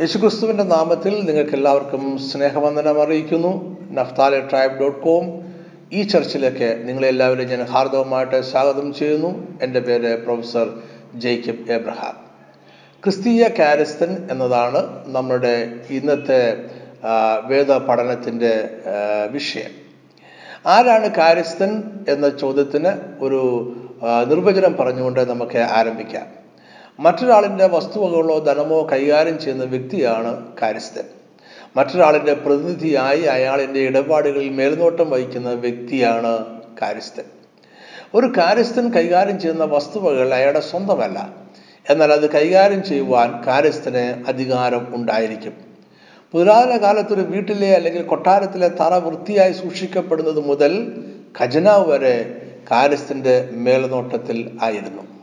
യേശുക്രിസ്തുവിന്റെ നാമത്തിൽ നിങ്ങൾക്ക് എല്ലാവർക്കും സ്നേഹവന്ദനം അറിയിക്കുന്നു. നഫ്താലെ ട്രൈബ് ഡോട്ട് കോം ഈ ചർച്ചിലേക്ക് നിങ്ങളെല്ലാവരും ഞാൻ ഹാർദവമായിട്ട് സ്വാഗതം ചെയ്യുന്നു. എന്റെ പേര് പ്രൊഫസർ ജേക്കബ് എബ്രഹാം ക്രിസ്തീയ കാരിസ്തൻ എന്നതാണ് നമ്മുടെ ഇന്നത്തെ വേദ പഠനത്തിന്റെ വിഷയം. ആരാണ് കാരിസ്തൻ എന്ന ചോദ്യത്തിന് ഒരു നിർവചനം പറഞ്ഞുകൊണ്ട് നമുക്ക് ആരംഭിക്കാം. മറ്റൊരാളിന്റെ വസ്തുവകകളോ ധനമോ കൈകാര്യം ചെയ്യുന്ന വ്യക്തിയാണ് കാര്യസ്ഥൻ. മറ്റൊരാളിന്റെ പ്രതിനിധിയായി അയാളിന്റെ ഇടപാടുകളിൽ മേൽനോട്ടം വഹിക്കുന്ന വ്യക്തിയാണ് കാര്യസ്ഥൻ. ഒരു കാര്യസ്ഥൻ കൈകാര്യം ചെയ്യുന്ന വസ്തുവകൾ അയാളുടെ സ്വന്തമല്ല. എന്നാൽ അത് കൈകാര്യം ചെയ്യുവാൻ കാര്യസ്ഥന് അധികാരം ഉണ്ടായിരിക്കും. പുരാതന കാലത്തൊരു വീട്ടിലെ അല്ലെങ്കിൽ കൊട്ടാരത്തിലെ തറ വൃത്തിയായി സൂക്ഷിക്കപ്പെടുന്നത് മുതൽ ഖജനാവ് വരെ കാര്യസ്ഥന്റെ മേൽനോട്ടത്തിൽ ആയിരുന്നു.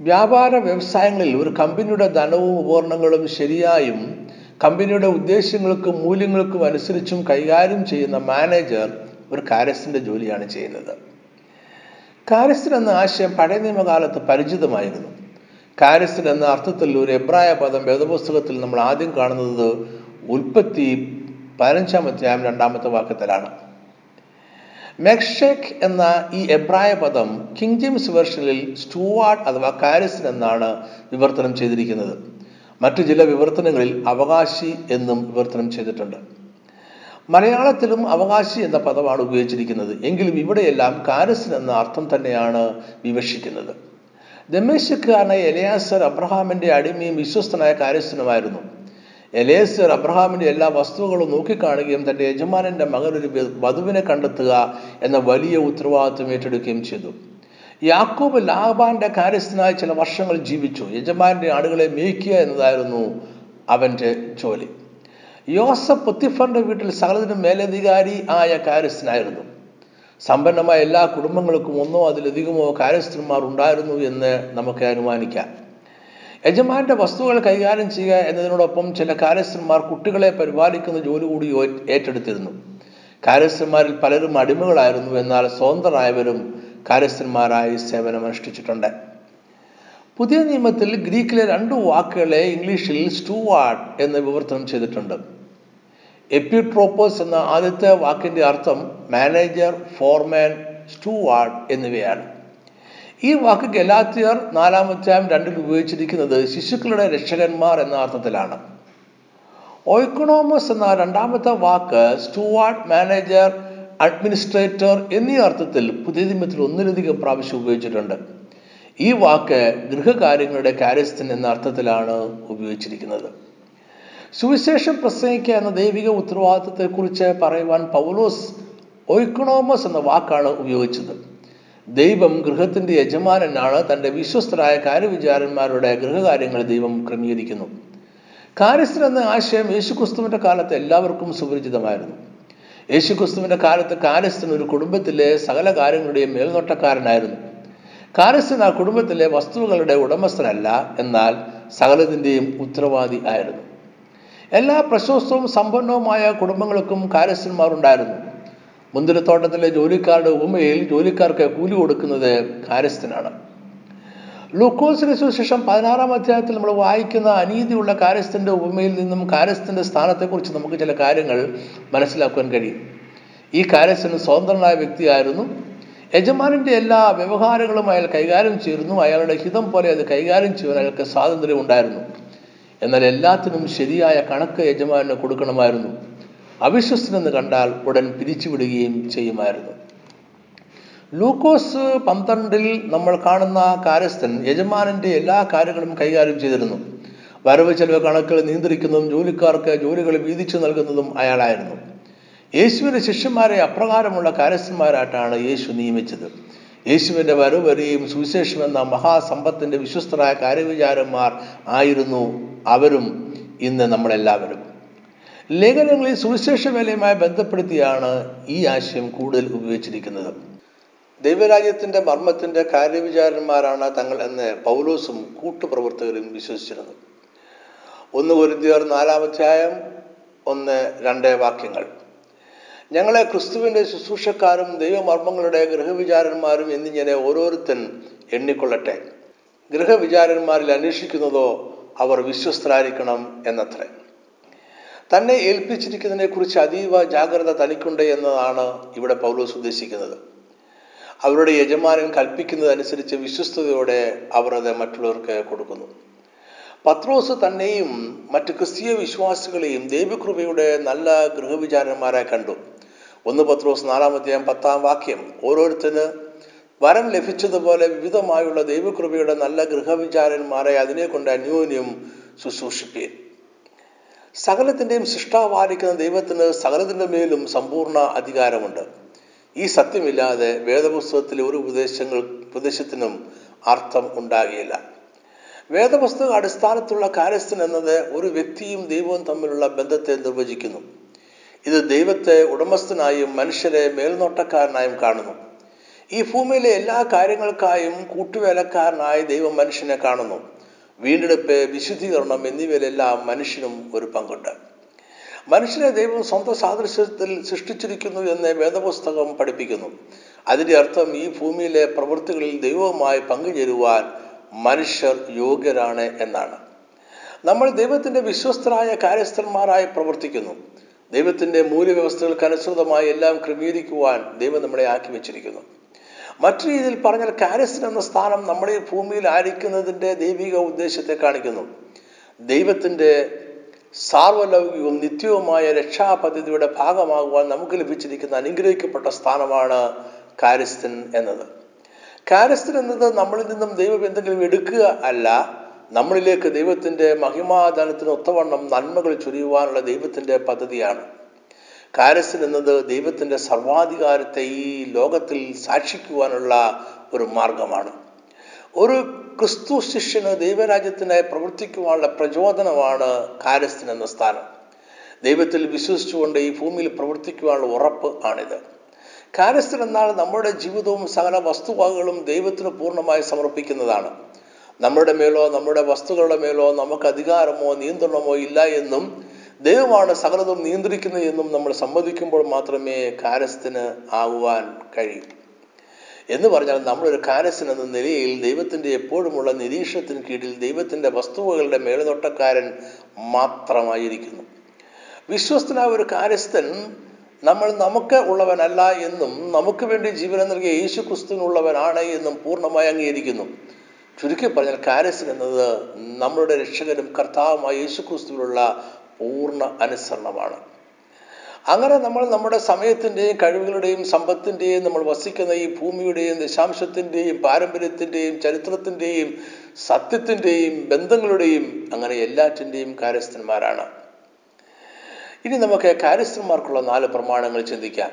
വ്യാപാര വ്യവസായങ്ങളിൽ ഒരു കമ്പനിയുടെ ധനവും ഉപകരണങ്ങളും ശരിയായും കമ്പനിയുടെ ഉദ്ദേശങ്ങൾക്കും മൂല്യങ്ങൾക്കും അനുസരിച്ചും കൈകാര്യം ചെയ്യുന്ന മാനേജർ ഒരു കാര്യസ്ഥന്റെ ജോലിയാണ് ചെയ്യുന്നത്. കാര്യസ്ഥൻ എന്ന ആശയം പഴയ നിയമകാലത്ത് പരിചിതമായിരുന്നു. കാര്യസ്ഥൻ എന്ന അർത്ഥത്തിൽ ഒരു എബ്രായ പദം വേദപുസ്തകത്തിൽ നമ്മൾ ആദ്യം കാണുന്നത് ഉൽപ്പത്തി പതിനഞ്ചാം അധ്യായം രണ്ടാമത്തെ വാക്യത്തിലാണ്. മെക്ഷേക്ക് എന്ന ഈ എബ്രായ പദം കിങ് ജെയിംസ് വെർഷനിൽ സ്റ്റുവാർഡ് അഥവാ കാരിസൻ എന്നാണ് വിവർത്തനം ചെയ്തിരിക്കുന്നത്. മറ്റു ചില വിവർത്തനങ്ങളിൽ അവകാശി എന്നും വിവർത്തനം ചെയ്തിട്ടുണ്ട്. മലയാളത്തിലും അവകാശി എന്ന പദമാണ് ഉപയോഗിച്ചിരിക്കുന്നത്. എങ്കിലും ഇവിടെയെല്ലാം കാരസൻ എന്ന അർത്ഥം തന്നെയാണ് വിവക്ഷിക്കുന്നത്. ദമേശക്കാരനായ എലയാസർ അബ്രഹാമിന്റെ അടിമയും വിശ്വസ്തനായ കാര്യസ്ഥനുമായിരുന്നു എലേസർ അബ്രഹാമിന്റെ എല്ലാ വസ്തുക്കളും നോക്കിക്കാണുകയും തന്റെ യജമാനന്റെ മകൻ ഒരു വധുവിനെ കണ്ടെത്തുക എന്ന വലിയ ഉത്തരവാദിത്വം ഏറ്റെടുക്കുകയും ചെയ്തു. യാക്കോബ് ലാബാന്റെ കാര്യസ്ഥനായി ചില വർഷങ്ങൾ ജീവിച്ചു. യജമാന്റെ ആടുകളെ മേയ്ക്കുക എന്നതായിരുന്നു അവന്റെ ജോലി. യോസഫ് പുത്തിഫറിന്റെ വീട്ടിൽ സകലത്തിനും മേലധികാരി ആയ കാര്യസ്ഥനായിരുന്നു. സമ്പന്നമായ എല്ലാ കുടുംബങ്ങൾക്കും ഒന്നോ അതിലധികമോ കാര്യസ്ഥന്മാർ ഉണ്ടായിരുന്നു എന്ന് നമുക്ക് അനുമാനിക്കാം. യജമാന്റെ വസ്തുക്കൾ കൈകാര്യം ചെയ്യുക എന്നതിനോടൊപ്പം ചില കാര്യസ്ഥന്മാർ കുട്ടികളെ പരിപാലിക്കുന്ന ജോലി കൂടി ഏറ്റെടുത്തിരുന്നു. കാര്യസ്ഥന്മാരിൽ പലരും അടിമകളായിരുന്നു. എന്നാൽ സ്വതന്ത്രരായവരും കാര്യസ്ഥന്മാരായി സേവനമനുഷ്ഠിച്ചിട്ടുണ്ട്. പുതിയ നിയമത്തിൽ ഗ്രീക്കിലെ രണ്ട് വാക്കുകളെ ഇംഗ്ലീഷിൽ സ്റ്റൂവാർഡ് എന്ന് വിവർത്തനം ചെയ്തിട്ടുണ്ട്. എപ്പിട്രോപ്പോസ് എന്ന ആദ്യത്തെ വാക്കിന്റെ അർത്ഥം മാനേജർ ഫോർമാൻ സ്റ്റൂവാർഡ് എന്നിവയാണ്. ഈ വാക്ക് ഗലാത്തിയർ നാലാമധ്യായം രണ്ടിൽ ഉപയോഗിച്ചിരിക്കുന്നത് ശിശുക്കളുടെ രക്ഷകന്മാർ എന്ന അർത്ഥത്തിലാണ്. ഓയിക്കണോമസ് എന്ന രണ്ടാമത്തെ വാക്ക് സ്റ്റുവാർഡ് മാനേജർ അഡ്മിനിസ്ട്രേറ്റർ എന്നീ അർത്ഥത്തിൽ പുതിയ നിയമത്തിൽ ഒന്നിലധികം പ്രാവശ്യം ഉപയോഗിച്ചിട്ടുണ്ട്. ഈ വാക്ക് ഗൃഹകാര്യങ്ങളുടെ കാര്യസ്ഥൻ എന്ന അർത്ഥത്തിലാണ് ഉപയോഗിച്ചിരിക്കുന്നത്. സുവിശേഷം പ്രസംഗിക്കുക എന്ന ദൈവിക ഉത്തരവാദിത്വത്തെക്കുറിച്ച് പറയുവാൻ പൗലോസ് ഒയ്ക്കണോമസ് എന്ന വാക്കാണ് ഉപയോഗിച്ചത്. ദൈവം ഗൃഹത്തിന്റെ യജമാനനാണ്. തന്റെ വിശ്വസ്തരായ കാര്യവിചാരന്മാരുടെ ഗൃഹകാര്യങ്ങൾ ദൈവം ക്രമീകരിക്കുന്നു. കാര്യസ്ഥൻ എന്ന ആശയം യേശുക്രിസ്തുവിന്റെ കാലത്ത് എല്ലാവർക്കും സുപരിചിതമായിരുന്നു. യേശുക്രിസ്തുവിന്റെ കാലത്ത് കാര്യസ്ഥൻ ഒരു കുടുംബത്തിലെ സകല കാര്യങ്ങളുടെയും മേൽനോട്ടക്കാരനായിരുന്നു. കാര്യസ്ഥൻ ആ കുടുംബത്തിലെ വസ്തുക്കളുടെ ഉടമസ്ഥനല്ല എന്നാൽ സകലത്തിന്റെയും ഉത്തരവാദി ആയിരുന്നു. എല്ലാ പ്രശസ്തവും സമ്പന്നവുമായ കുടുംബങ്ങൾക്കും കാര്യസ്ഥന്മാരുണ്ടായിരുന്നു. മുന്തിരിത്തോട്ടത്തിലെ ജോലിക്കാരുടെ ഉപമയിൽ ജോലിക്കാർക്ക് കൂലി കൊടുക്കുന്നത് കാര്യസ്ഥനാണ്. ലൂക്കോസിന് സുശേഷം പതിനാറാം അധ്യായത്തിൽ നമ്മൾ വായിക്കുന്ന അനീതിയുള്ള കാര്യസ്ഥന്റെ ഉപമയിൽ നിന്നും കാര്യസ്ഥന്റെ സ്ഥാനത്തെക്കുറിച്ച് നമുക്ക് ചില കാര്യങ്ങൾ മനസ്സിലാക്കുവാൻ കഴിയും. ഈ കാര്യസ്ഥന് സ്വതന്ത്രനായ വ്യക്തിയായിരുന്നു. യജമാനന്റെ എല്ലാ വ്യവഹാരങ്ങളും അയാൾ കൈകാര്യം ചെയ്തിരുന്നു. അയാളുടെ ഹിതം പോലെ അത് കൈകാര്യം ചെയ്യുവാൻ അയാൾക്ക് സ്വാതന്ത്ര്യം ഉണ്ടായിരുന്നു എന്നാൽ എല്ലാത്തിനും ശരിയായ കണക്ക് യജമാനന് കൊടുക്കണമായിരുന്നു. അവിശ്വസനെന്ന് കണ്ടാൽ ഉടൻ പിരിച്ചുവിടുകയും ചെയ്യുമായിരുന്നു. ലൂക്കോസ് പന്ത്രണ്ടിൽ നമ്മൾ കാണുന്ന കാര്യസ്ഥൻ യജമാനന്റെ എല്ലാ കാര്യങ്ങളും കൈകാര്യം ചെയ്തിരുന്നു. വരവ് ചെലവ് കണക്കുകൾ നിയന്ത്രിക്കുന്നതും ജോലിക്കാർക്ക് ജോലികൾ വീതിച്ചു നൽകുന്നതും അയാളായിരുന്നു. യേശുവിന്റെ ശിഷ്യന്മാരെ അപ്രകാരമുള്ള കാര്യസ്ഥന്മാരായിട്ടാണ് യേശു നിയമിച്ചത്. യേശുവിന്റെ വരവ് വരെയും സുവിശേഷം എന്ന മഹാസമ്പത്തിന്റെ വിശ്വസ്തരായ കാര്യവിചാരന്മാർ ആയിരുന്നു അവരും ഇന്ന് നമ്മളെല്ലാവരും. ലേഖനങ്ങളിൽ സുവിശേഷ വേലയുമായി ബന്ധപ്പെടുത്തിയാണ് ഈ ആശയം കൂടുതൽ ഉപയോഗിച്ചിരിക്കുന്നത്. ദൈവരാജ്യത്തിന്റെ മർമ്മത്തിന്റെ കാര്യവിചാരന്മാരാണ് തങ്ങൾ എന്ന് പൗലോസും കൂട്ടുപ്രവർത്തകരും വിശ്വസിച്ചിരുന്നു ഒന്ന് പൊരുത്തിയർ നാലാമധ്യായം ഒന്ന് രണ്ട് വാക്യങ്ങൾ. ഞങ്ങളെ ക്രിസ്തുവിന്റെ ശുശ്രൂഷക്കാരും ദൈവമർമ്മങ്ങളുടെ ഗൃഹവിചാരന്മാരും എന്നിങ്ങനെ ഓരോരുത്തൻ എണ്ണിക്കൊള്ളട്ടെ. ഗൃഹവിചാരന്മാരിൽ അന്വേഷിക്കുന്നതോ അവർ വിശ്വസ്തരായിരിക്കണം എന്നത്രേ. തന്നെ ഏൽപ്പിച്ചിരിക്കുന്നതിനെ കുറിച്ച് അതീവ ജാഗ്രത തനിക്കുണ്ട് എന്നതാണ് ഇവിടെ പൗലോസ് ഉദ്ദേശിക്കുന്നത്. അവരുടെ യജമാനൻ കൽപ്പിക്കുന്നതനുസരിച്ച് വിശ്വസ്തയോടെ അവർ അത് മറ്റുള്ളവർക്ക് കൊടുക്കുന്നു. പത്രോസ് തന്നെയും മറ്റ് ക്രിസ്തീയ വിശ്വാസികളെയും ദൈവകൃപയുടെ നല്ല ഗൃഹവിചാരന്മാരായി കണ്ടു. ഒന്ന് പത്രോസ് നാലാമധ്യായം പത്താം വാക്യം. ഓരോരുത്തന് വരം ലഭിച്ചതുപോലെ വിവിധമായുള്ള ദൈവകൃപയുടെ നല്ല ഗൃഹവിചാരന്മാരെ അതിനെ കൊണ്ട് അന്യോന്യം ശുശ്രൂഷിപ്പീൻ. സകലത്തിന്റെയും സൃഷ്ടാവാലിക്കുന്ന ദൈവത്തിന് സകലത്തിന്റെ മേലും സമ്പൂർണ അധികാരമുണ്ട്. ഈ സത്യമില്ലാതെ വേദപുസ്തകത്തിലെ ഒരു ഉപദേശങ്ങൾ ഉപദേശത്തിനും അർത്ഥം ഉണ്ടാകുകയില്ല വേദപുസ്തക അടിസ്ഥാനത്തുള്ള കാര്യസ്ഥൻ എന്നത് ഒരു വ്യക്തിയും ദൈവവും തമ്മിലുള്ള ബന്ധത്തെ നിർവചിക്കുന്നു. ഇത് ദൈവത്തെ ഉടമസ്ഥനായും മനുഷ്യരെ മേൽനോട്ടക്കാരനായും കാണുന്നു. ഈ ഭൂമിയിലെ എല്ലാ കാര്യങ്ങൾക്കായും കൂട്ടുവേലക്കാരനായി ദൈവം മനുഷ്യനെ കാണുന്നു. വീണ്ടെടുപ്പ് വിശുദ്ധീകരണം എന്നിവയിലെല്ലാം മനുഷ്യനും ഒരു പങ്കുണ്ട്. മനുഷ്യനെ ദൈവം സ്വന്തം സാദൃശ്യത്തിൽ സൃഷ്ടിച്ചിരിക്കുന്നു എന്ന് വേദപുസ്തകം പഠിപ്പിക്കുന്നു. അതിന്റെ അർത്ഥം ഈ ഭൂമിയിലെ പ്രവൃത്തികളിൽ ദൈവവുമായി പങ്കുചേരുവാൻ മനുഷ്യർ യോഗ്യരാണ് എന്നാണ്. നമ്മൾ ദൈവത്തിന്റെ വിശ്വസ്തരായ കാര്യസ്ഥന്മാരായി പ്രവർത്തിക്കുന്നു. ദൈവത്തിന്റെ മൂല്യവ്യവസ്ഥകൾക്ക് അനുസൃതമായി എല്ലാം ക്രമീകരിക്കുവാൻ ദൈവം നമ്മളെ ആക്കി വെച്ചിരിക്കുന്നു. മറ്റു രീതിയിൽ പറഞ്ഞാൽ കാര്യസ്ഥൻ എന്ന സ്ഥാനം നമ്മുടെ ഈ ഭൂമിയിൽ ആയിരിക്കുന്നതിന്റെ ദൈവിക ഉദ്ദേശത്തെ കാണിക്കുന്നു. ദൈവത്തിന്റെ സാർവലൗകികവും നിത്യവുമായ രക്ഷാപദ്ധതിയുടെ ഭാഗമാകുവാൻ നമുക്ക് ലഭിച്ചിരിക്കുന്ന അനുഗ്രഹിക്കപ്പെട്ട സ്ഥാനമാണ് കാര്യസ്ഥൻ എന്നത്. കാര്യസ്ഥൻ എന്നത് നമ്മളിൽ നിന്നും ദൈവം എന്തെങ്കിലും എടുക്കുക അല്ല നമ്മളിലേക്ക് ദൈവത്തിന്റെ മഹിമാദാനത്തിന് ഒത്തവണ്ണം നന്മകൾ ചൊരിയുവാനുള്ള ദൈവത്തിന്റെ പദ്ധതിയാണ്. കാര്യസ്ഥൻ എന്നത് ദൈവത്തിന്റെ സർവാധികാരത്തെ ഈ ലോകത്തിൽ സാക്ഷിക്കുവാനുള്ള ഒരു മാർഗമാണ്. ഒരു ക്രിസ്തു ശിഷ്യന് ദൈവരാജ്യത്തിനായി പ്രവർത്തിക്കുവാനുള്ള പ്രചോദനമാണ് കാരസ്ഥൻ എന്ന സ്ഥാനം. ദൈവത്തിൽ വിശ്വസിച്ചുകൊണ്ട് ഈ ഭൂമിയിൽ പ്രവർത്തിക്കുവാനുള്ള ഉറപ്പ് ആണിത്. കാരസ്ഥൻ എന്നാൽ നമ്മുടെ ജീവിതവും സകല വസ്തുവകകളും ദൈവത്തിന് പൂർണമായി സമർപ്പിക്കുന്നതാണ്. നമ്മുടെ മേലോ നമ്മുടെ വസ്തുക്കളുടെ മേലോ നമുക്ക് അധികാരമോ നിയന്ത്രണമോ ഇല്ല എന്നും ദൈവമാണ് സകലതും നിയന്ത്രിക്കുന്നത് എന്നും നമ്മൾ സമ്മതിക്കുമ്പോൾ മാത്രമേ കാര്യസ്ഥന് ആകുവാൻ കഴിയൂ. എന്ന് പറഞ്ഞാൽ നമ്മളൊരു കാര്യസ്ഥൻ എന്ന നിലയിൽ ദൈവത്തിന്റെ എപ്പോഴുമുള്ള നിരീക്ഷണത്തിന് കീഴിൽ ദൈവത്തിന്റെ വസ്തുവകളുടെ മേൽനോട്ടക്കാരൻ മാത്രമായിരിക്കുന്നു. വിശ്വസ്തനായ ഒരു കാര്യസ്ഥൻ നമ്മൾ നമുക്ക് ഉള്ളവനല്ല എന്നും നമുക്ക് വേണ്ടി ജീവനം നൽകിയ യേശു ക്രിസ്തുവിനുള്ളവനാണ് എന്നും പൂർണമായി അംഗീകരിക്കുന്നു. ചുരുക്കി പറഞ്ഞാൽ കാരസ്ഥൻ എന്നത് നമ്മളുടെ രക്ഷകനും കർത്താവുമായ യേശു ക്രിസ്തുവിനുള്ള പൂർണ അനുസരണമാണ്. അങ്ങനെ നമ്മൾ നമ്മുടെ സമയത്തിന്റെയും കഴിവുകളുടെയും സമ്പത്തിന്റെയും നമ്മൾ വസിക്കുന്ന ഈ ഭൂമിയുടെയും ദശാംശത്തിന്റെയും പാരമ്പര്യത്തിന്റെയും ചരിത്രത്തിന്റെയും സത്യത്തിന്റെയും ബന്ധങ്ങളുടെയും അങ്ങനെ എല്ലാറ്റിന്റെയും കാര്യസ്ഥന്മാരാണ്. ഇനി നമുക്ക് കാര്യസ്ഥന്മാർക്കുള്ള നാല് പ്രമാണങ്ങൾ ചിന്തിക്കാം.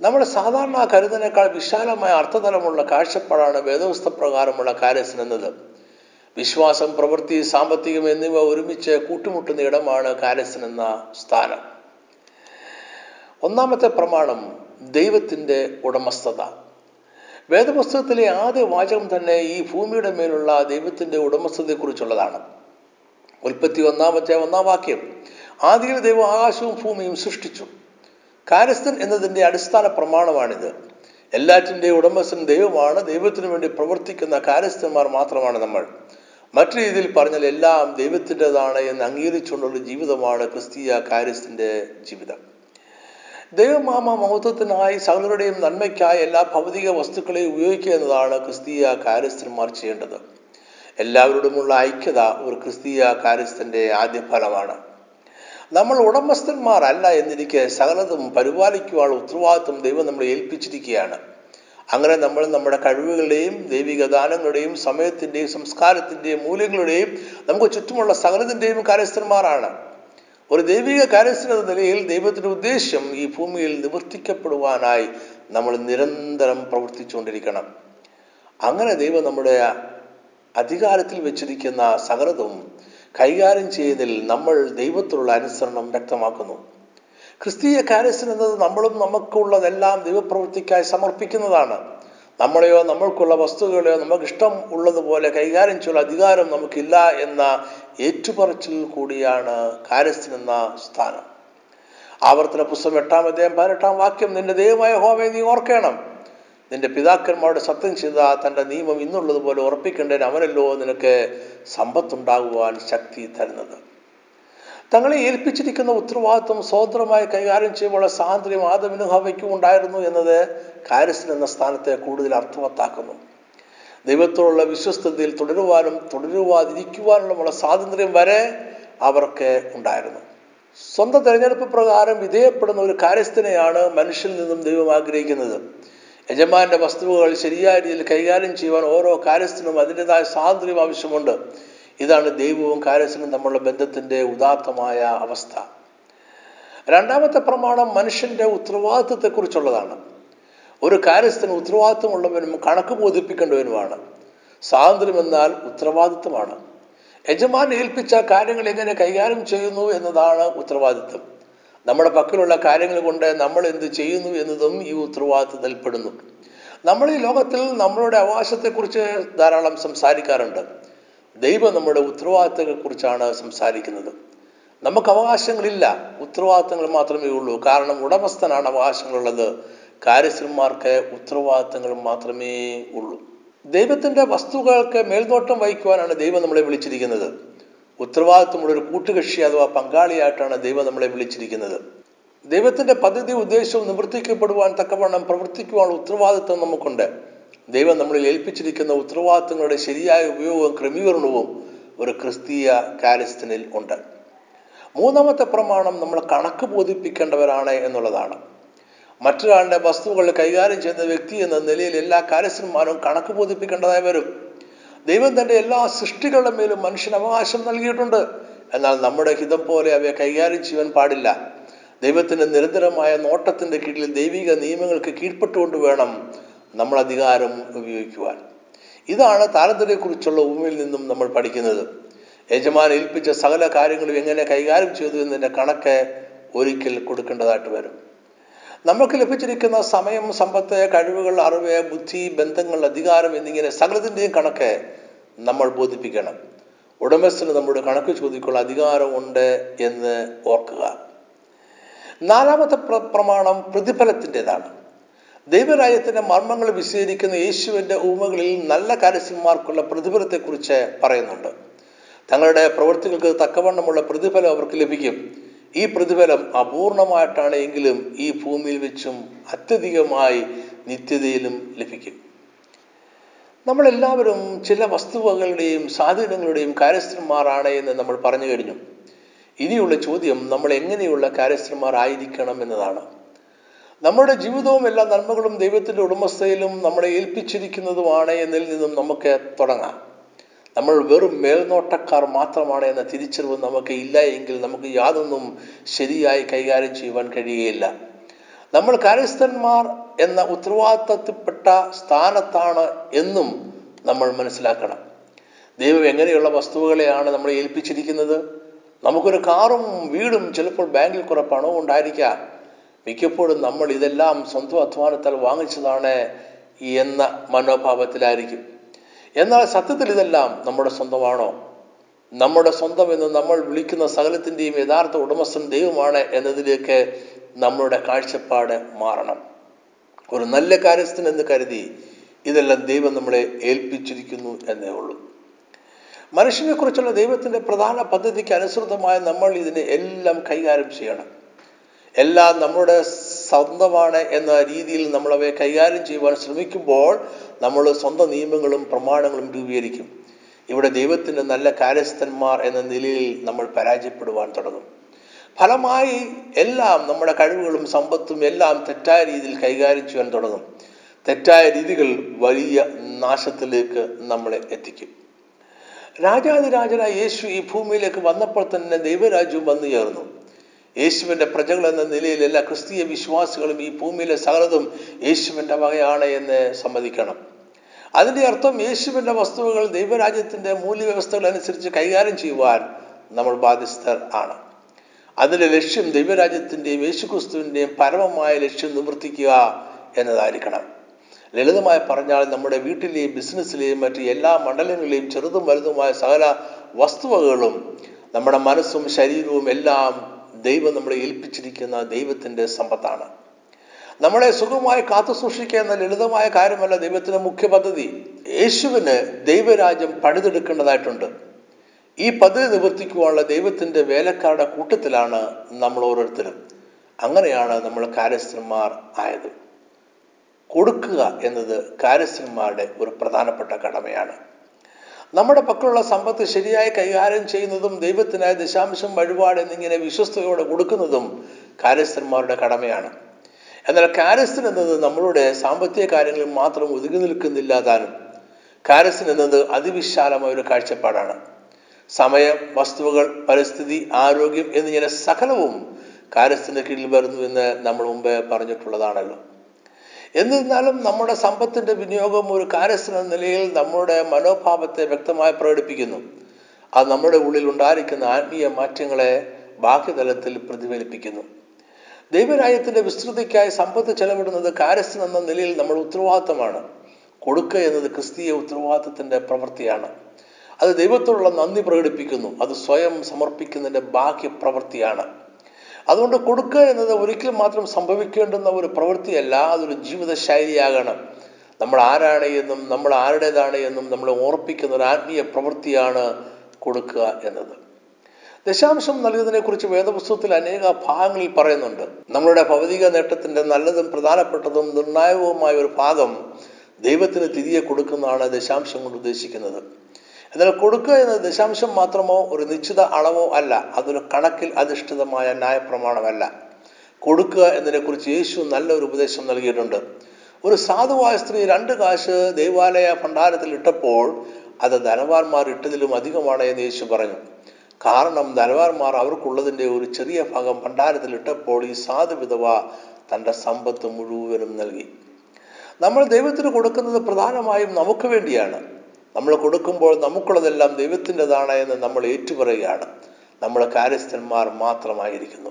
നമ്മൾ സാധാരണ കരുതനേക്കാൾ വിശാലമായ അർത്ഥതലമുള്ള കാഴ്ചപ്പാടാണ് വേദവസ്ഥ പ്രകാരമുള്ള കാര്യസ്ഥൻ എന്നത്. വിശ്വാസം പ്രവൃത്തി സാമ്പത്തികം എന്നിവ ഒരുമിച്ച് കൂട്ടുമുട്ടുന്ന ഇടമാണ് കാലസൻ എന്ന സ്ഥാനം. ഒന്നാമത്തെ പ്രമാണം ദൈവത്തിന്റെ ഉടമസ്ഥത. വേദപുസ്തകത്തിലെ ആദ്യ വാചകം തന്നെ ഈ ഭൂമിയുടെ മേലുള്ള ദൈവത്തിന്റെ ഉടമസ്ഥതയെക്കുറിച്ചുള്ളതാണ്. ഉൽപ്പത്തി ഒന്നാമത്തെ ഒന്നാം വാക്യം ആദ്യ ദൈവം ആകാശവും ഭൂമിയും സൃഷ്ടിച്ചു. കാരസ്ഥൻ എന്നതിന്റെ അടിസ്ഥാന പ്രമാണമാണിത്. എല്ലാറ്റിന്റെയും ഉടമസ്ഥൻ ദൈവമാണ്. ദൈവത്തിനു വേണ്ടി പ്രവർത്തിക്കുന്ന കാര്യസ്ഥന്മാർ മാത്രമാണ് നമ്മൾ. മറ്റു രീതിയിൽ പറഞ്ഞാൽ എല്ലാം ദൈവത്തിന്റെതാണ് എന്ന് അംഗീകരിച്ചുകൊണ്ടുള്ള ജീവിതമാണ് ക്രിസ്തീയ കാര്യസ്ഥന്റെ ജീവിതം. ദൈവമാമ മഹത്വത്തിനായി സകലരുടെയും നന്മയ്ക്കായി എല്ലാ ഭൗതിക വസ്തുക്കളെയും ഉപയോഗിക്കുക എന്നതാണ് ക്രിസ്തീയ കാര്യസ്ഥന്മാർ ചെയ്യേണ്ടത്. എല്ലാവരോടുമുള്ള ഐക്യത ഒരു ക്രിസ്തീയ കാര്യസ്ഥന്റെ ആദ്യ ഫലമാണ്. നമ്മൾ ഉടമസ്ഥന്മാരല്ല എന്നിരിക്കെ സകലതും പരിപാലിക്കുവാനുള്ള ഉത്തരവാദിത്വം ദൈവം നമ്മളെ ഏൽപ്പിച്ചിരിക്കുകയാണ്. അങ്ങനെ നമ്മൾ നമ്മുടെ കഴിവുകളുടെയും ദൈവിക ദാനങ്ങളുടെയും സമയത്തിന്റെയും സംസ്കാരത്തിന്റെയും മൂല്യങ്ങളുടെയും നമുക്ക് ചുറ്റുമുള്ള സകലത്തിന്റെയും കാര്യസ്ഥന്മാരാണ്. ഒരു ദൈവിക കാര്യസ്ഥൻ എന്ന നിലയിൽ ദൈവത്തിന്റെ ഉദ്ദേശ്യം ഈ ഭൂമിയിൽ നിവർത്തിക്കപ്പെടുവാനായി നമ്മൾ നിരന്തരം പ്രവർത്തിച്ചുകൊണ്ടിരിക്കണം. അങ്ങനെ ദൈവം നമ്മുടെ അധികാരത്തിൽ വെച്ചിരിക്കുന്ന സകലതും കൈകാര്യം ചെയ്യുന്നതിൽ നമ്മൾ ദൈവത്തിലുള്ള അനുസരണം വ്യക്തമാക്കുന്നു. ക്രിസ്തീയ കാര്യസ്ഥൻ എന്നത് നമ്മളും നമുക്കുള്ളതെല്ലാം ദൈവപ്രവൃത്തിക്കായി സമർപ്പിക്കുന്നതാണ്. നമ്മളെയോ നമ്മൾക്കുള്ള വസ്തുക്കളെയോ നമുക്ക് ഇഷ്ടം ഉള്ളതുപോലെ കൈകാര്യം ചെയ്യുന്ന അധികാരം നമുക്കില്ല എന്ന ഏറ്റുപറച്ചിൽ കൂടിയാണ് കാര്യസ്ഥൻ എന്ന സ്ഥാനം. ആവർത്തന പുസ്തകം എട്ടാം അദ്ദേഹം പതിനെട്ടാം വാക്യം നിന്റെ ദൈവമായ ഹോമയെ നീ ഓർക്കണം. നിന്റെ പിതാക്കന്മാരുടെ സത്യം ചെയ്ത തന്റെ നിയമം ഇന്നുള്ളതുപോലെ ഉറപ്പിക്കേണ്ടതിന് അവനല്ലോ നിനക്ക് സമ്പത്തുണ്ടാകുവാൻ ശക്തി തരുന്നത്. തങ്ങളെ ഏൽപ്പിച്ചിരിക്കുന്ന ഉത്തരവാദിത്വം സ്വതന്ത്രമായി കൈകാര്യം ചെയ്യുമ്പോൾ സ്വാതന്ത്ര്യം ആദമിനും ഹവയ്ക്കും ഉണ്ടായിരുന്നു എന്നത് കാരിസൻ എന്ന സ്ഥാനത്തെ കൂടുതൽ അർത്ഥവത്താക്കുന്നു. ദൈവത്തോടുള്ള വിശ്വസ്തതയിൽ തുടരുവാനും തുടരുവാതിരിക്കുവാനുമുള്ള സ്വാതന്ത്ര്യം വരെ അവർക്ക് ഉണ്ടായിരുന്നു. സ്വന്തം തെരഞ്ഞെടുപ്പ് പ്രകാരം വിധേയപ്പെടുന്ന ഒരു കാര്യസ്ഥനെയാണ് മനുഷ്യനിൽ നിന്നും ദൈവം ആഗ്രഹിക്കുന്നത്. യജമാന്റെ വസ്തുവകൾ ശരിയായ രീതിയിൽ കൈകാര്യം ചെയ്യുവാൻ ഓരോ കാര്യസ്ഥനും അതിന്റെതായ സ്വാതന്ത്ര്യം ആവശ്യമുണ്ട്. ഇതാണ് ദൈവവും കാര്യസ്ഥനും തമ്മിലുള്ള ബന്ധത്തിന്റെ ഉദാത്തമായ അവസ്ഥ. രണ്ടാമത്തെ പ്രമാണം മനുഷ്യന്റെ ഉത്തരവാദിത്വത്തെക്കുറിച്ചുള്ളതാണ്. ഒരു കാര്യസ്ഥന് ഉത്തരവാദിത്വമുള്ളവനും കണക്ക് ബോധിപ്പിക്കേണ്ടവനുമാണ്. സ്വാതന്ത്ര്യം എന്നാൽ ഉത്തരവാദിത്വമാണ്. യജമാൻ ഏൽപ്പിച്ച കാര്യങ്ങൾ എങ്ങനെ കൈകാര്യം ചെയ്യുന്നു എന്നതാണ് ഉത്തരവാദിത്വം. നമ്മുടെ പക്കലുള്ള കാര്യങ്ങൾ കൊണ്ട് നമ്മൾ എന്ത് ചെയ്യുന്നു എന്നതും ഈ ഉത്തരവാദിത്വത്തിൽ പെടുന്നു നമ്മൾ ഈ ലോകത്തിൽ നമ്മളുടെ അവകാശത്തെക്കുറിച്ച് ധാരാളം സംസാരിക്കാറുണ്ട്. ദൈവം നമ്മുടെ ഉത്തരവാദിത്തങ്ങളെക്കുറിച്ചാണ് സംസാരിക്കുന്നത്. നമുക്ക് അവകാശങ്ങളില്ല. ഉത്തരവാദിത്തങ്ങൾ മാത്രമേ ഉള്ളൂ. കാരണം ഉടമസ്ഥനാണ് അവകാശങ്ങളുള്ളത്. കാര്യസ്ഥന്മാർക്ക് ഉത്തരവാദിത്തങ്ങൾ മാത്രമേ ഉള്ളൂ. ദൈവത്തിന്റെ വസ്തുക്കൾക്ക് മേൽനോട്ടം വഹിക്കുവാനാണ് ദൈവം നമ്മളെ വിളിച്ചിരിക്കുന്നത്. ഉത്തരവാദിത്വമുള്ള ഒരു കൂട്ടുകക്ഷി അഥവാ പങ്കാളിയായിട്ടാണ് ദൈവം നമ്മളെ വിളിച്ചിരിക്കുന്നത്. ദൈവത്തിന്റെ പദ്ധതി ഉദ്ദേശവും നിവർത്തിക്കപ്പെടുവാൻ തക്കവണ്ണം പ്രവർത്തിക്കുവാനുള്ള ഉത്തരവാദിത്വം നമുക്കുണ്ട്. ദൈവം നമ്മളിൽ ഏൽപ്പിച്ചിരിക്കുന്ന ഉത്തരവാദിത്തങ്ങളുടെ ശരിയായ ഉപയോഗവും ക്രമീകരണവും ഒരു ക്രിസ്തീയ കാലിസ്തനിൽ ഉണ്ട്. മൂന്നാമത്തെ പ്രമാണം നമ്മൾ കണക്ക് ബോധിപ്പിക്കേണ്ടവരാണ് എന്നുള്ളതാണ്. മറ്റൊരാളുടെ വസ്തുക്കൾ കൈകാര്യം ചെയ്യുന്ന വ്യക്തി എന്ന നിലയിൽ എല്ലാ കാര്യസ്ഥന്മാരും കണക്ക് ബോധിപ്പിക്കേണ്ടതായി വരും. ദൈവം തന്റെ എല്ലാ സൃഷ്ടികളുടെ മേലും മനുഷ്യന് അവകാശം നൽകിയിട്ടുണ്ട്. എന്നാൽ നമ്മുടെ ഹിതം പോലെ അവയെ കൈകാര്യം ചെയ്യാൻ പാടില്ല. ദൈവത്തിന്റെ നിരന്തരമായ നോട്ടത്തിന്റെ കീഴിൽ ദൈവിക നിയമങ്ങൾക്ക് കീഴ്പ്പെട്ടുകൊണ്ട് വേണം നമ്മൾ അധികാരം ഉപയോഗിക്കുവാൻ. ഇതാണ് താരതമ്യത്തെക്കുറിച്ചുള്ള ഉപമയിൽ നിന്നും നമ്മൾ പഠിക്കുന്നത്. യജമാൻ ഏൽപ്പിച്ച സകല കാര്യങ്ങളും എങ്ങനെ കൈകാര്യം ചെയ്തു എന്നതിന്റെ കണക്ക് ഒരിക്കൽ കൊടുക്കേണ്ടതായിട്ട് വരും. നമുക്ക് ലഭിച്ചിരിക്കുന്ന സമയം സമ്പത്ത് കഴിവുകൾ അറിവ് ബുദ്ധി ബന്ധങ്ങൾ അധികാരം എന്നിങ്ങനെ സകലത്തിന്റെയും കണക്ക് നമ്മൾ ബോധിപ്പിക്കണം. ഉടമസ്ഥന് നമ്മുടെ കണക്ക് ചോദിക്കുള്ള അധികാരമുണ്ട് എന്ന് ഓർക്കുക. നാലാമത്തെ പ്രമാണം പ്രതിഫലത്തിന്റെതാണ്. ദൈവരാജ്യത്തിന്റെ മർമ്മങ്ങൾ വിശദീകരിക്കുന്ന യേശുവിന്റെ ഉപമകളിൽ നല്ല കാര്യസ്ഥന്മാർക്കുള്ള പ്രതിഫലത്തെക്കുറിച്ച് പറയുന്നുണ്ട്. തങ്ങളുടെ പ്രവൃത്തികൾക്ക് തക്കവണ്ണമുള്ള പ്രതിഫലം അവർക്ക് ലഭിക്കും. ഈ പ്രതിഫലം അപൂർണമായിട്ടാണ് എങ്കിലും ഈ ഭൂമിയിൽ വെച്ചും അത്യധികമായി നിത്യതയിലും ലഭിക്കും. നമ്മളെല്ലാവരും ചില വസ്തുവകളുടെയും സ്വാധീനങ്ങളുടെയും കാര്യസ്ഥന്മാരാണ് എന്ന് നമ്മൾ പറഞ്ഞു കഴിഞ്ഞു. ഇനിയുള്ള ചോദ്യം നമ്മൾ എങ്ങനെയുള്ള കാര്യസ്ഥന്മാർ ആയിരിക്കണം എന്നതാണ്. നമ്മുടെ ജീവിതവും എല്ലാ നന്മകളും ദൈവത്തിന്റെ ഉടമസ്ഥയിലും നമ്മളെ ഏൽപ്പിച്ചിരിക്കുന്നതുമാണ് എന്നതിൽ നിന്നും നമുക്ക് തുടങ്ങാം. നമ്മൾ വെറും മേൽനോട്ടക്കാർ മാത്രമാണ് എന്ന തിരിച്ചറിവ് നമുക്ക് ഇല്ല എങ്കിൽ നമുക്ക് യാതൊന്നും ശരിയായി കൈകാര്യം ചെയ്യുവാൻ കഴിയുകയില്ല നമ്മൾ കാര്യസ്ഥന്മാർ എന്ന ഉത്തരവാദിത്തത്തിൽപ്പെട്ട സ്ഥാനത്താണ് എന്നും നമ്മൾ മനസ്സിലാക്കണം. ദൈവം എങ്ങനെയുള്ള വസ്തുവകളെയാണ് നമ്മളെ ഏൽപ്പിച്ചിരിക്കുന്നത്? നമുക്കൊരു കാറും വീടും ചിലപ്പോൾ ബാങ്കിൽ കുറെ പണവും ഉണ്ടായിരിക്കാം. മിക്കപ്പോഴും നമ്മൾ ഇതെല്ലാം സ്വന്തം അധ്വാനത്താൽ വാങ്ങിച്ചതാണ് എന്ന മനോഭാവത്തിലായിരിക്കും. എന്നാൽ സത്യത്തിൽ ഇതെല്ലാം നമ്മുടെ സ്വന്തമാണോ? നമ്മുടെ സ്വന്തം എന്ന് നമ്മൾ വിളിക്കുന്ന സകലത്തിന്റെയും യഥാർത്ഥ ഉടമസ്ഥൻ ദൈവമാണ് എന്നതിലേക്ക് നമ്മളുടെ കാഴ്ചപ്പാട് മാറണം. ഒരു നല്ല കാര്യസ്ഥൻ എന്ന് കരുതി ഇതെല്ലാം ദൈവം നമ്മളെ ഏൽപ്പിച്ചിരിക്കുന്നു എന്നേ ഉള്ളൂ. മനുഷ്യനെ കുറിച്ചുള്ള ദൈവത്തിന്റെ പ്രധാന പദ്ധതിക്ക് അനുസൃതമായി നമ്മൾ ഇതിനെ എല്ലാം കൈകാര്യം ചെയ്യണം. എല്ലാം നമ്മുടെ സ്വന്തമാണ് എന്ന രീതിയിൽ നമ്മളവയെ കൈകാര്യം ചെയ്യുവാൻ ശ്രമിക്കുമ്പോൾ നമ്മൾ സ്വന്തം നിയമങ്ങളും പ്രമാണങ്ങളും രൂപീകരിക്കും. ഇവിടെ ദൈവത്തിന്റെ നല്ല കാര്യസ്ഥന്മാർ എന്ന നിലയിൽ നമ്മൾ പരാജയപ്പെടുവാൻ തുടങ്ങും. ഫലമായി എല്ലാം നമ്മുടെ കഴിവുകളും സമ്പത്തും എല്ലാം തെറ്റായ രീതിയിൽ കൈകാര്യം ചെയ്യാൻ തുടങ്ങും. തെറ്റായ രീതികൾ വലിയ നാശത്തിലേക്ക് നമ്മളെ എത്തിക്കും. രാജാതിരാജനായ യേശു ഈ ഭൂമിയിലേക്ക് വന്നപ്പോൾ തന്നെ ദൈവരാജ്യവും വന്നു ചേർന്നു. യേശുവിന്റെ പ്രജകൾ എന്ന നിലയിൽ എല്ലാ ക്രിസ്തീയ വിശ്വാസികളും ഈ ഭൂമിയിലെ സകലതും യേശുവിന്റെ വകയാണ് എന്ന് സമ്മതിക്കണം. അതിന്റെ അർത്ഥം യേശുവിന്റെ വസ്തുവകൾ ദൈവരാജ്യത്തിന്റെ മൂല്യവ്യവസ്ഥകൾ അനുസരിച്ച് കൈകാര്യം ചെയ്യുവാൻ നമ്മൾ ബാധ്യസ്ഥർ ആണ്. അതിന്റെ ലക്ഷ്യം ദൈവരാജ്യത്തിന്റെയും യേശുക്രിസ്തുവിന്റെയും പരമമായ ലക്ഷ്യം നിവർത്തിക്കുക എന്നതായിരിക്കണം. ലളിതമായി പറഞ്ഞാൽ നമ്മുടെ വീട്ടിലെയും ബിസിനസ്സിലെയും മറ്റ് എല്ലാ മണ്ഡലങ്ങളിലെയും ചെറുതും വലുതുമായ സകല വസ്തുവകളും നമ്മുടെ മനസ്സും ശരീരവും എല്ലാം ദൈവം നമ്മളെ ഏൽപ്പിച്ചിരിക്കുന്ന ദൈവത്തിന്റെ സമ്പത്താണ്. നമ്മളെ സുഖമായി കാത്തു സൂക്ഷിക്കുക എന്ന ലളിതമായ കാര്യമല്ല ദൈവത്തിന്റെ മുഖ്യ പദ്ധതി. യേശുവിന് ദൈവരാജ്യം പണിതെടുക്കേണ്ടതായിട്ടുണ്ട്. ഈ പദ്ധതി നിവർത്തിക്കുവാനുള്ള ദൈവത്തിന്റെ വേലക്കാരുടെ കൂട്ടത്തിലാണ് നമ്മൾ ഓരോരുത്തരും. അങ്ങനെയാണ് നമ്മൾ കാര്യസ്ഥന്മാർ ആയത്. കൊടുക്കുക എന്നത് കാര്യസ്ഥന്മാരുടെ ഒരു പ്രധാനപ്പെട്ട കടമയാണ്. നമ്മുടെ പക്കലുള്ള സമ്പത്ത് ശരിയായി കൈകാര്യം ചെയ്യുന്നതും ദൈവത്തിനായി ദശാംശം വഴിപാട് എന്നിങ്ങനെ വിശ്വസ്തയോടെ കൊടുക്കുന്നതും കാര്യസ്ഥന്മാരുടെ കടമയാണ്. എന്നാൽ കാര്യസ്ഥൻ എന്നത് നമ്മളുടെ സാമ്പത്തിക കാര്യങ്ങളിൽ മാത്രം ഒതുങ്ങി നിൽക്കുന്നില്ല താനും. കാര്യസ്ഥൻ എന്നത് അതിവിശാലമായ ഒരു കാഴ്ചപ്പാടാണ്. സമയം വസ്തുവകൾ പരിസ്ഥിതി ആരോഗ്യം എന്നിങ്ങനെ സകലവും കാര്യസ്ഥന്റെ കീഴിൽ വരുന്നു എന്ന് നമ്മൾ മുമ്പേ പറഞ്ഞിട്ടുള്ളതാണല്ലോ. എന്നിരുന്നാലും നമ്മുടെ സമ്പത്തിന്റെ വിനിയോഗം ഒരു കാര്യസ്ഥന നിലയിൽ നമ്മുടെ മനോഭാവത്തെ വ്യക്തമായി പ്രകടിപ്പിക്കുന്നു. അത് നമ്മുടെ ഉള്ളിൽ ഉണ്ടായിരിക്കുന്ന ആത്മീയ മാറ്റങ്ങളെ ബാഹ്യതലത്തിൽ പ്രതിഫലിപ്പിക്കുന്നു. ദൈവരാജ്യത്തിന്റെ വിസ്തൃതിക്കായി സമ്പത്ത് ചെലവിടുന്നത് കാര്യസ്ഥൻ എന്ന നിലയിൽ നമ്മൾ ഉത്തരവാദിത്തമാണ്. കൊടുക്കുക എന്നത് ക്രിസ്തീയ ഉത്തരവാദിത്തത്തിന്റെ പ്രവൃത്തിയാണ്. അത് ദൈവത്തോടുള്ള നന്ദി പ്രകടിപ്പിക്കുന്നു. അത് സ്വയം സമർപ്പിക്കുന്നതിന്റെ ബാഹ്യ പ്രവൃത്തിയാണ് അതുകൊണ്ട് കൊടുക്കുക എന്നത് ഒരിക്കലും മാത്രം സംഭവിക്കേണ്ടുന്ന ഒരു പ്രവൃത്തിയല്ല അതൊരു ജീവിത ശൈലിയാകണം നമ്മൾ ആരാണ് എന്നും നമ്മൾ ആരുടേതാണ് എന്നും നമ്മളെ ഓർപ്പിക്കുന്ന ഒരു ആത്മീയ പ്രവൃത്തിയാണ് കൊടുക്കുക എന്നത്. ദശാംശം നൽകുന്നതിനെ കുറിച്ച് വേദപുസ്തകത്തിൽ അനേക ഭാഗങ്ങളിൽ പറയുന്നുണ്ട്. നമ്മളുടെ ഭൗതിക നേട്ടത്തിന്റെ നല്ലതും പ്രധാനപ്പെട്ടതും നിർണായകവുമായ ഒരു ഭാഗം ദൈവത്തിന് തിരികെ കൊടുക്കുന്നതാണ് ദശാംശം കൊണ്ട് ഉദ്ദേശിക്കുന്നത്. എന്നാൽ കൊടുക്കുക എന്ന ദശാംശം മാത്രമോ ഒരു നിശ്ചിത അളവോ അല്ല. അതൊരു കണക്കിൽ അധിഷ്ഠിതമായ ന്യായപ്രമാണമല്ല. കൊടുക്കുക എന്നതിനെക്കുറിച്ച് യേശു നല്ലൊരു ഉപദേശം നൽകിയിട്ടുണ്ട്. ഒരു സാധുവായ സ്ത്രീ രണ്ട് കാശ് ദേവാലയ ഭണ്ഡാരത്തിൽ ഇട്ടപ്പോൾ അത് ധനവാന്മാർ ഇട്ടതിലും അധികമാണ് എന്ന് യേശു പറഞ്ഞു. കാരണം ധനവാന്മാർ അവർക്കുള്ളതിന്റെ ഒരു ചെറിയ ഭാഗം ഭണ്ഡാരത്തിൽ ഇട്ടപ്പോൾ ഈ സാധു വിധവ തന്റെ സമ്പത്ത് മുഴുവനും നൽകി. നമ്മൾ ദൈവത്തിന് കൊടുക്കുന്നത് പ്രധാനമായും നമുക്ക് വേണ്ടിയാണ്. നമ്മൾ കൊടുക്കുമ്പോൾ നമുക്കുള്ളതെല്ലാം ദൈവത്തിന്റെതാണ് എന്ന് നമ്മൾ ഏറ്റുപറയുകയാണ്. നമ്മൾ കാര്യസ്ഥന്മാർ മാത്രമായിരിക്കുന്നു.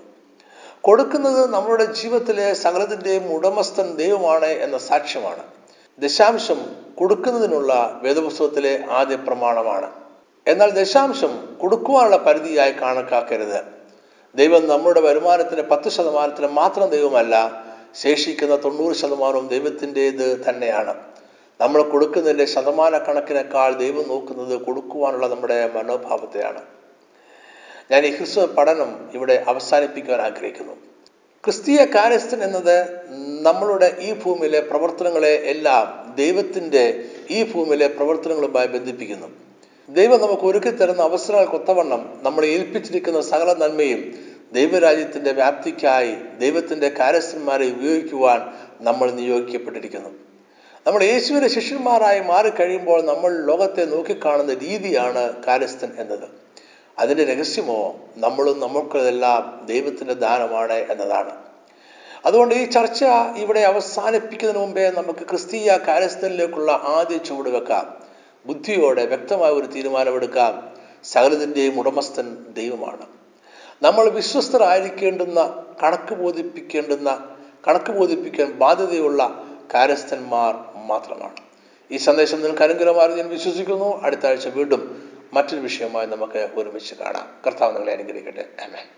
കൊടുക്കുന്നത് നമ്മുടെ ജീവിതത്തിലെ സകലത്തിന്റെയും ഉടമസ്ഥൻ ദൈവമാണ് എന്ന സാക്ഷ്യമാണ്. ദശാംശം കൊടുക്കുന്നതിനുള്ള വേദപുസ്തകത്തിലെ ആദ്യ പ്രമാണമാണ്. എന്നാൽ ദശാംശം കൊടുക്കുവാനുള്ള പരിധിയായി കണക്കാക്കരുത്. ദൈവം നമ്മുടെ വരുമാനത്തിന് പത്ത് ശതമാനത്തിന് മാത്രം ദൈവമല്ല ശേഷിക്കുന്ന തൊണ്ണൂറ് ശതമാനവും ദൈവത്തിന്റെത് തന്നെയാണ്. നമ്മൾ കൊടുക്കുന്നതിന്റെ ശതമാനക്കണക്കിനേക്കാൾ ദൈവം നോക്കുന്നത് കൊടുക്കുവാനുള്ള നമ്മുടെ മനോഭാവത്തെയാണ്. ഞാൻ ഈ ക്രിസ്തു പഠനം ഇവിടെ അവസാനിപ്പിക്കുവാൻ ആഗ്രഹിക്കുന്നു. ക്രിസ്തീയ കാര്യസ്ഥൻ എന്നത് നമ്മളുടെ ഈ ഭൂമിയിലെ പ്രവർത്തനങ്ങളെ എല്ലാം ദൈവത്തിന്റെ ഈ ഭൂമിയിലെ പ്രവർത്തനങ്ങളുമായി ബന്ധിപ്പിക്കുന്നു. ദൈവം നമുക്ക് ഒരുക്കി തരുന്ന അവസരങ്ങൾക്ക് ഒത്തവണ്ണം നമ്മളെ ഏൽപ്പിച്ചിരിക്കുന്ന സകല നന്മയും ദൈവരാജ്യത്തിന്റെ വ്യാപ്തിക്കായി ദൈവത്തിന്റെ കാര്യസ്ഥന്മാരെ ഉപയോഗിക്കുവാൻ നമ്മൾ നിയോഗിക്കപ്പെട്ടിരിക്കുന്നു. നമ്മൾ യേശുവിന്റെ ശിഷ്യന്മാരായി മാറിക്കഴിയുമ്പോൾ നമ്മൾ ലോകത്തെ നോക്കിക്കാണുന്ന രീതിയാണ് കാര്യസ്ഥൻ എന്നത്. അതിന്റെ രഹസ്യമോ നമ്മളും നമ്മൾക്കെല്ലാം ദൈവത്തിന്റെ ദാനമാണ് എന്നതാണ്. അതുകൊണ്ട് ഈ ചർച്ച ഇവിടെ അവസാനിപ്പിക്കുന്നതിന് മുമ്പേ നമുക്ക് ക്രിസ്തീയ കാര്യസ്ഥനിലേക്കുള്ള ആദ്യ ചുവട് വെക്കാം. ബുദ്ധിയോടെ വ്യക്തമായ ഒരു തീരുമാനമെടുക്കാം. സകലത്തിന്റെയും ഉടമസ്ഥൻ ദൈവമാണ്. നമ്മൾ വിശ്വസ്തരായിരിക്കേണ്ടുന്ന കണക്ക് ബോധിപ്പിക്കേണ്ടുന്ന കണക്ക് ബോധിപ്പിക്കാൻ ബാധ്യതയുള്ള കാര്യസ്ഥന്മാർ മാത്രമാണ്. ഈ സന്ദേശം നിങ്ങൾക്ക് അനുഗ്രഹമാണെന്ന് ഞാൻ വിശ്വസിക്കുന്നു. അടുത്ത ആഴ്ച വീണ്ടും മറ്റൊരു വിഷയമായി നമുക്ക് ഒരുമിച്ച് കാണാം. കർത്താവ് നിങ്ങളെ അനുഗ്രഹിക്കട്ടെ. ആമേ